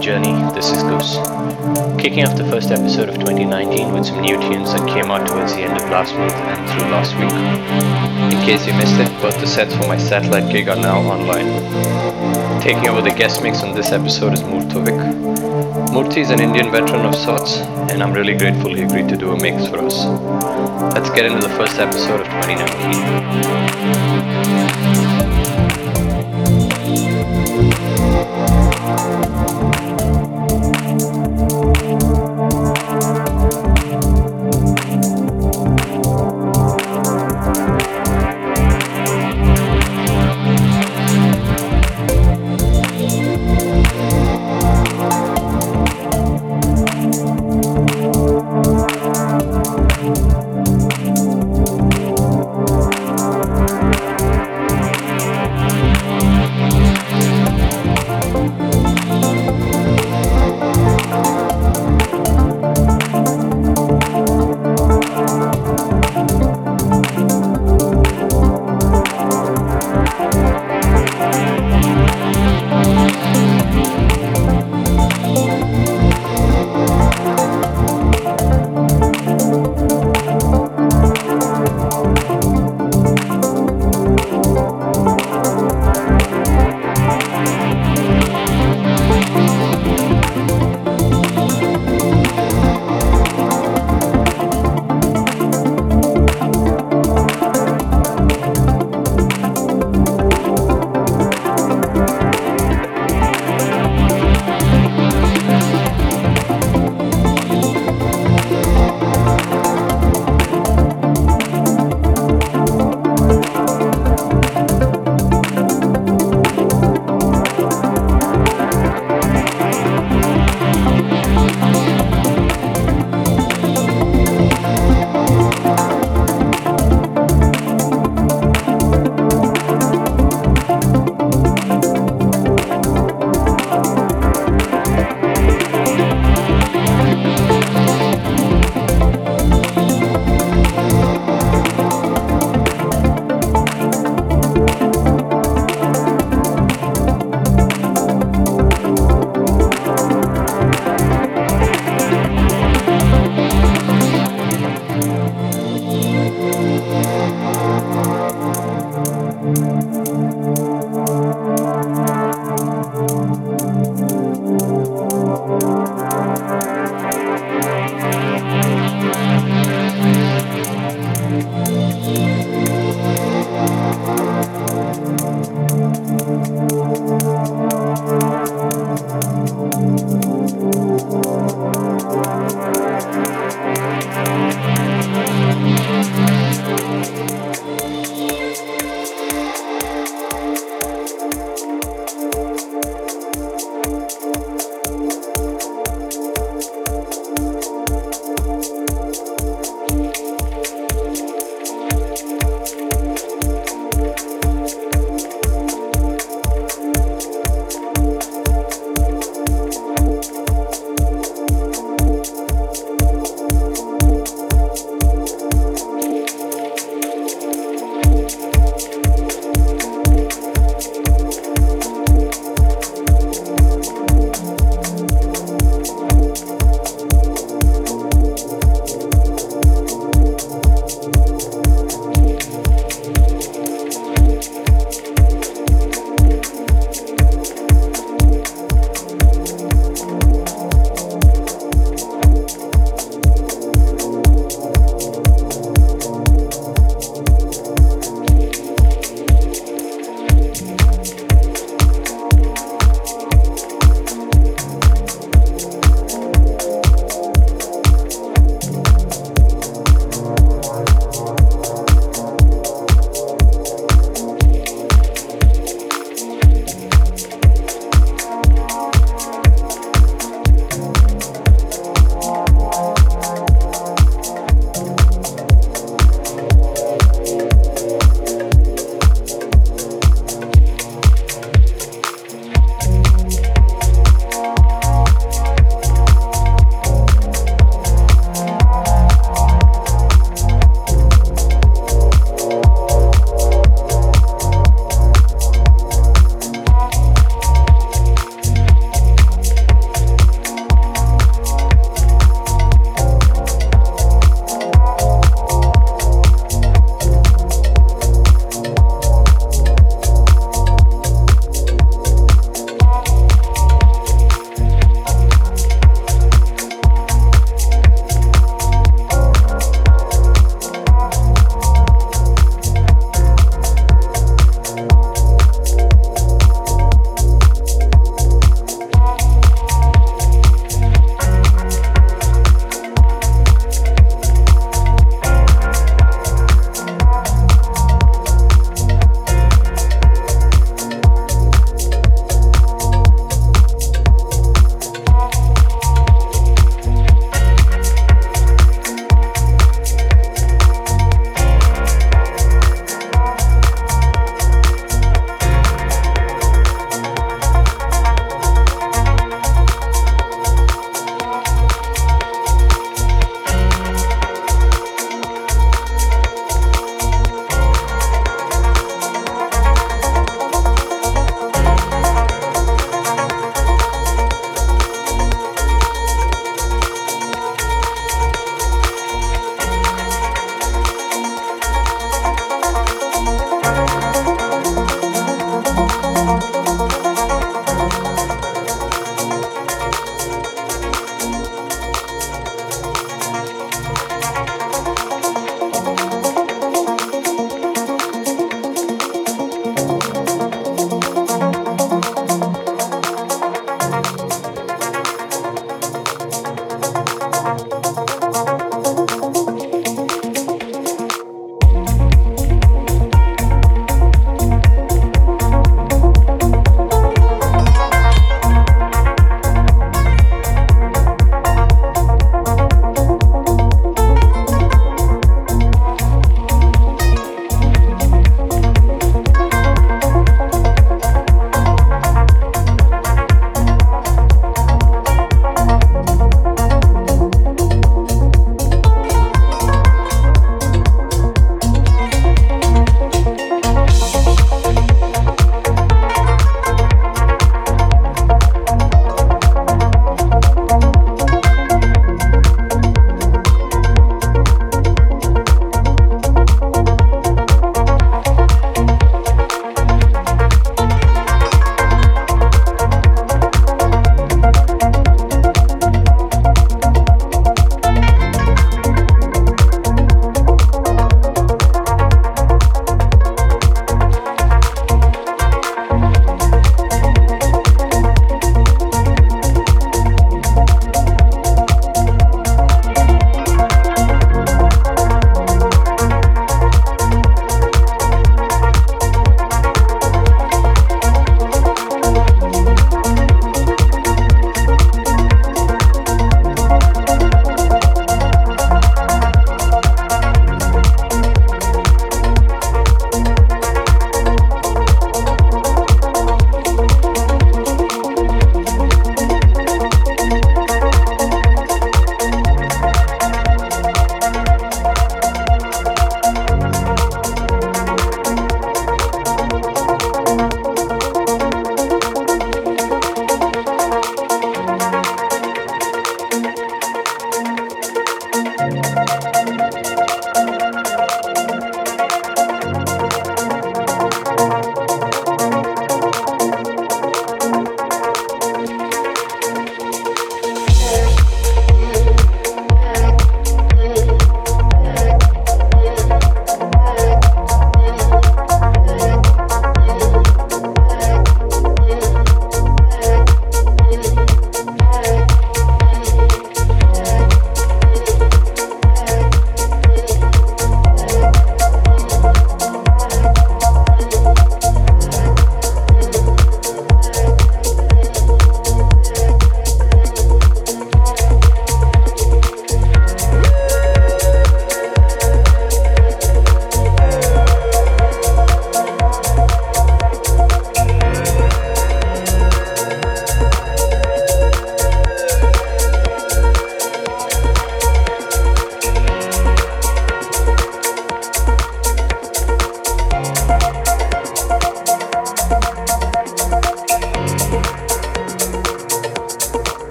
Journey. This is Goos. Kicking off the first episode of 2019 with some new tunes that came out towards the end of last month and through last week. In case you missed it, both the sets for my satellite gig are now online. Taking over the guest mix on this episode is Murthovic. Murti is an Indian veteran of sorts, and I'm really grateful he agreed to do a mix for us. Let's get into the first episode of 2019.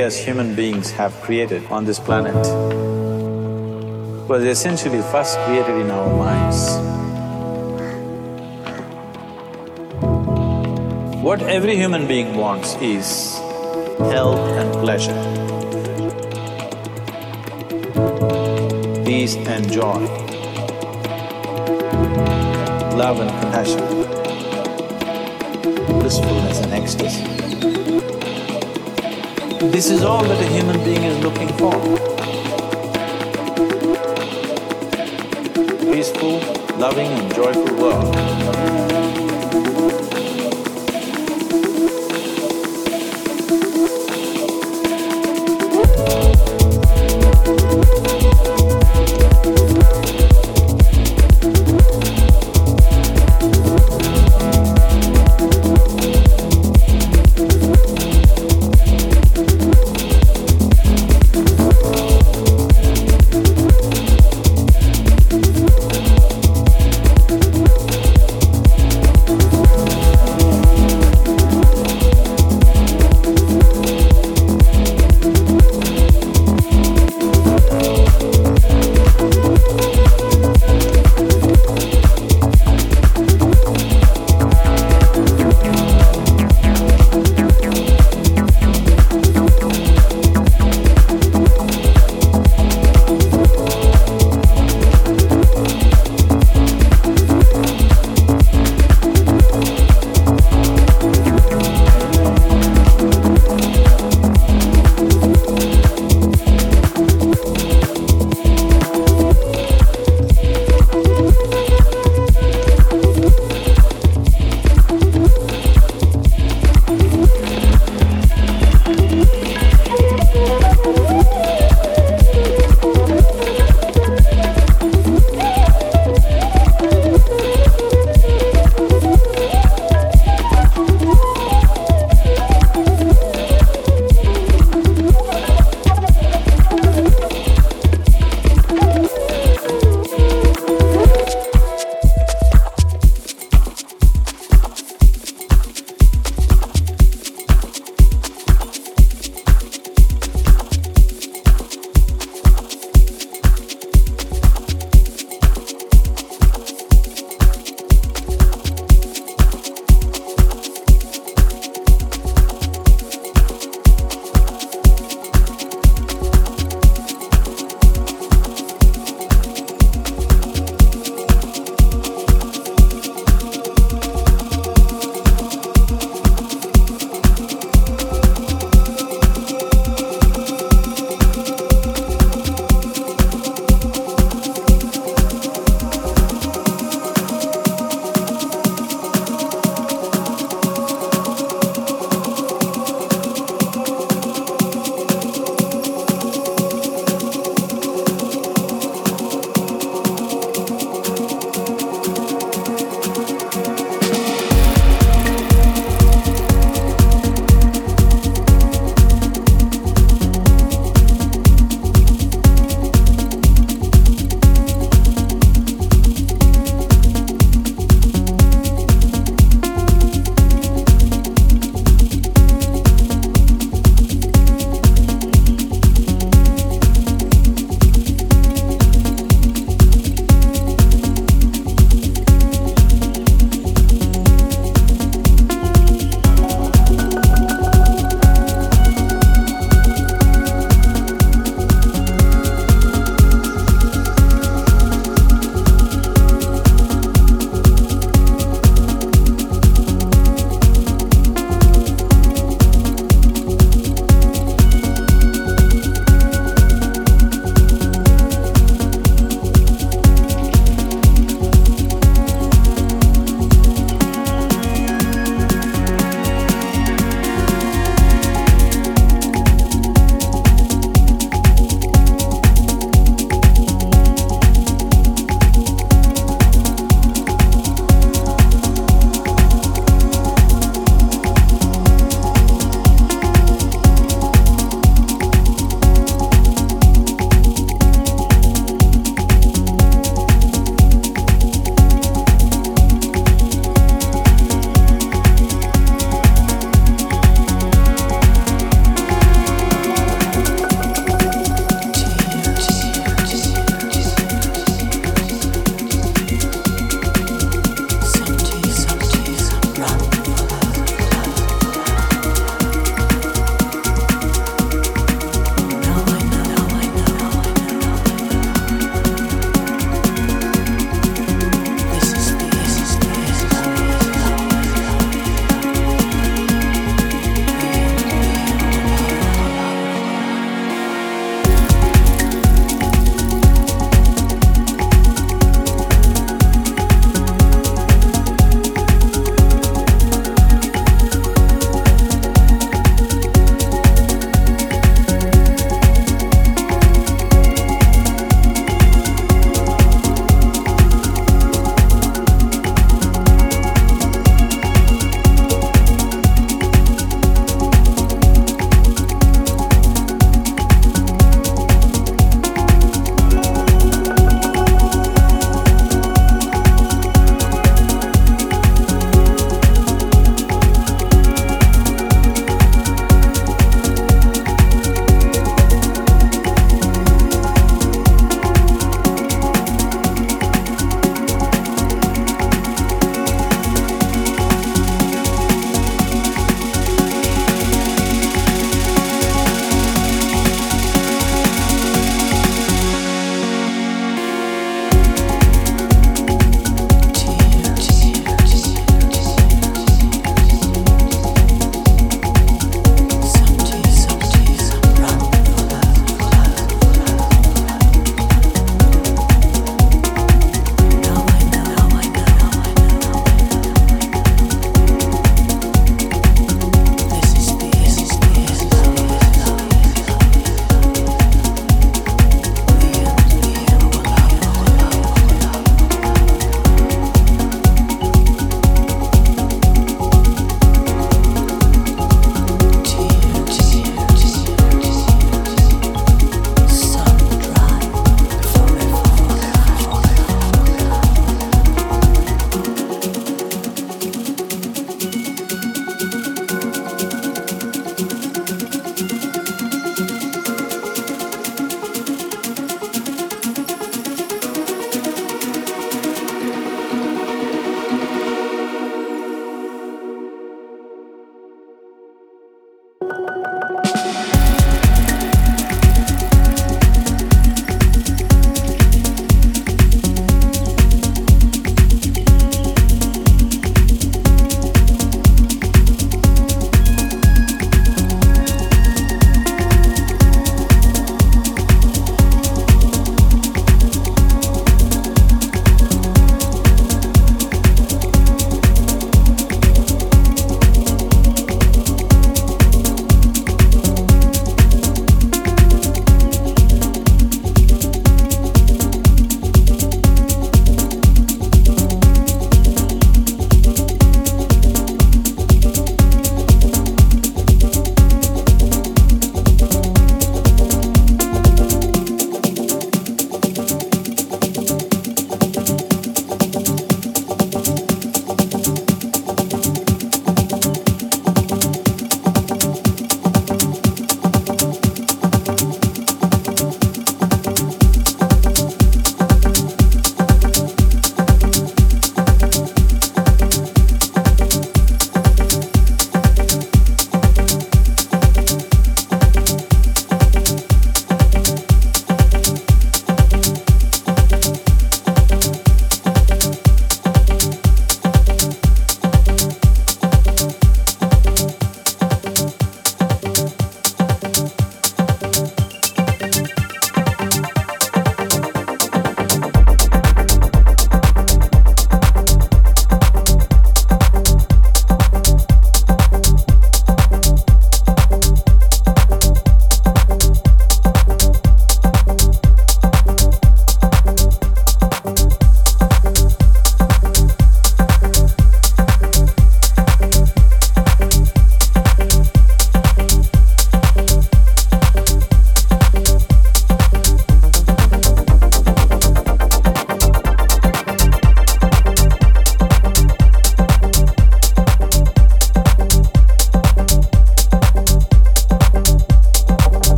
As human beings have created on this planet was essentially first created in our minds. What every human being wants is health and pleasure, peace and joy, love and compassion, blissfulness and ecstasy. This is all that a human being is looking for. Peaceful, loving and joyful world.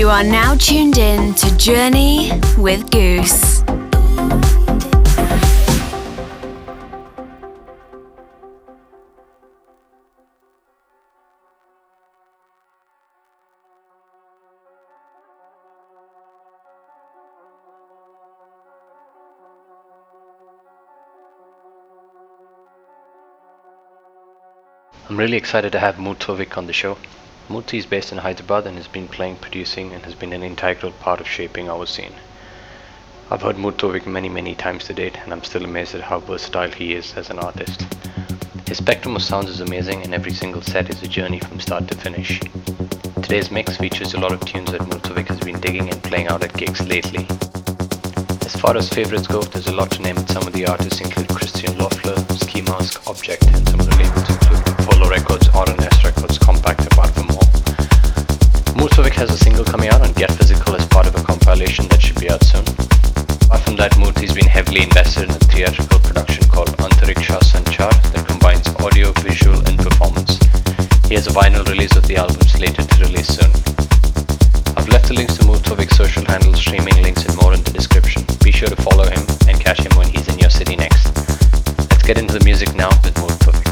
Are now tuned in to Journey with Goos. I'm really excited to have Murthovic on the show. Murti is based in Hyderabad and has been playing, producing, and has been an integral part of shaping our scene. I've heard Murthovic many, many times to date, and I'm still amazed at how versatile he is as an artist. His spectrum of sounds is amazing, and every single set is a journey from start to finish. Today's mix features a lot of tunes that Murthovic has been digging and playing out at gigs lately. As far as favorites go, there's a lot to name, and some of the artists include Christian Loeffler, Skee Mask, Objekt, and some of the labels include Polo Records, R&S Records, Kompakt, apart from more. Has a single coming out on Get Physical as part of a compilation that should be out soon. Apart from that, Murti's been heavily invested in a theatrical production called Antariksha Sanchar that combines audio, visual, and performance. He has a vinyl release of the album slated to release soon. I've left the links to Murthovic's social handles, streaming links, and more in the description. Be sure to follow him and catch him when he's in your city next. Let's get into the music now with Murthovic.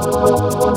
Música